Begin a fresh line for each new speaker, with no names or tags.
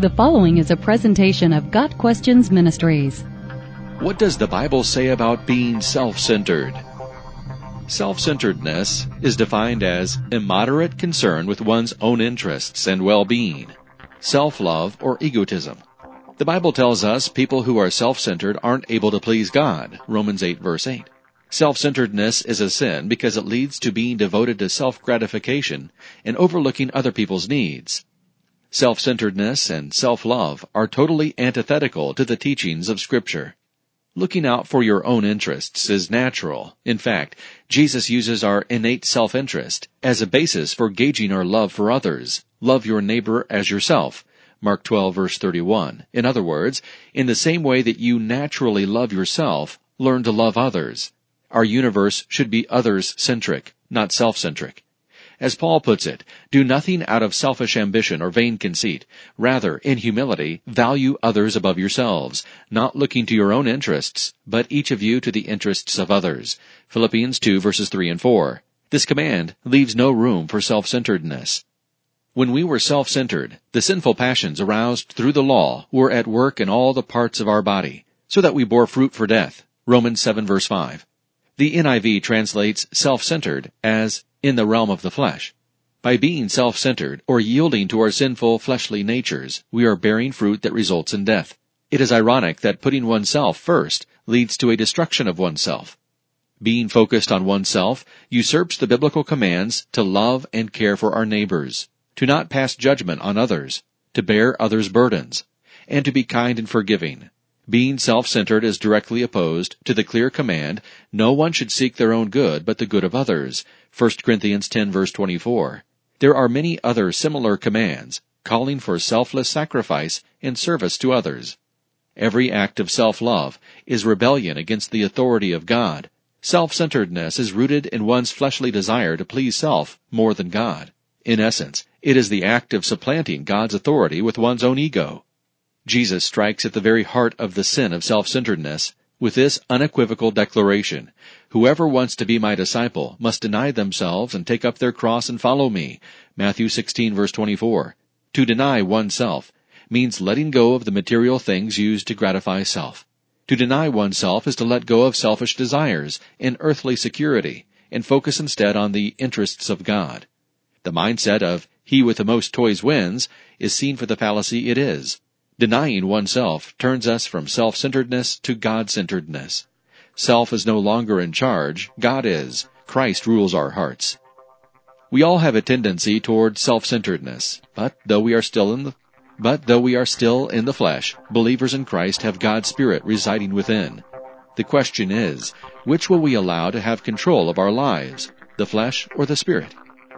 The following is a presentation of Got Questions Ministries.
What does the Bible say about being self-centered? Self-centeredness is defined as immoderate concern with one's own interests and well-being, self-love or egotism. The Bible tells us people who are self-centered aren't able to please God, Romans 8 verse 8. Self-centeredness is a sin because it leads to being devoted to self-gratification and overlooking other people's needs. Self-centeredness and self-love are totally antithetical to the teachings of Scripture. Looking out for your own interests is natural. In fact, Jesus uses our innate self-interest as a basis for gauging our love for others. Love your neighbor as yourself. Mark 12 verse 31. In other words, in the same way that you naturally love yourself, learn to love others. Our universe should be others-centric, not self-centric. As Paul puts it, do nothing out of selfish ambition or vain conceit. Rather, in humility, value others above yourselves, not looking to your own interests, but each of you to the interests of others. Philippians 2 verses 3 and 4. This command leaves no room for self-centeredness. When we were self-centered, the sinful passions aroused through the law were at work in all the parts of our body, so that we bore fruit for death. Romans 7 verse 5. The NIV translates self-centered as in the realm of the flesh. By being self-centered or yielding to our sinful fleshly natures, we are bearing fruit that results in death. It is ironic that putting oneself first leads to a destruction of oneself. Being focused on oneself usurps the biblical commands to love and care for our neighbors, to not pass judgment on others, to bear others' burdens, and to be kind and forgiving. Being self-centered is directly opposed to the clear command, no one should seek their own good, but the good of others. 1 Corinthians 10 verse 24. There are many other similar commands, calling for selfless sacrifice and service to others. Every act of self-love is rebellion against the authority of God. Self-centeredness is rooted in one's fleshly desire to please self more than God. In essence, it is the act of supplanting God's authority with one's own ego. Jesus strikes at the very heart of the sin of self-centeredness with this unequivocal declaration, Whoever wants to be my disciple must deny themselves and take up their cross and follow me. Matthew 16 verse 24. To deny oneself means letting go of the material things used to gratify self. To deny oneself is to let go of selfish desires and earthly security and focus instead on the interests of God. The mindset of he with the most toys wins is seen for the fallacy it is. Denying oneself turns us from self-centeredness to God-centeredness. Self is no longer in charge, God is. Christ rules our hearts. We all have a tendency toward self-centeredness, but though we are still in the but though we are still in the flesh, believers in Christ have God's Spirit residing within. The question is, which will we allow to have control of our lives, the flesh or the Spirit?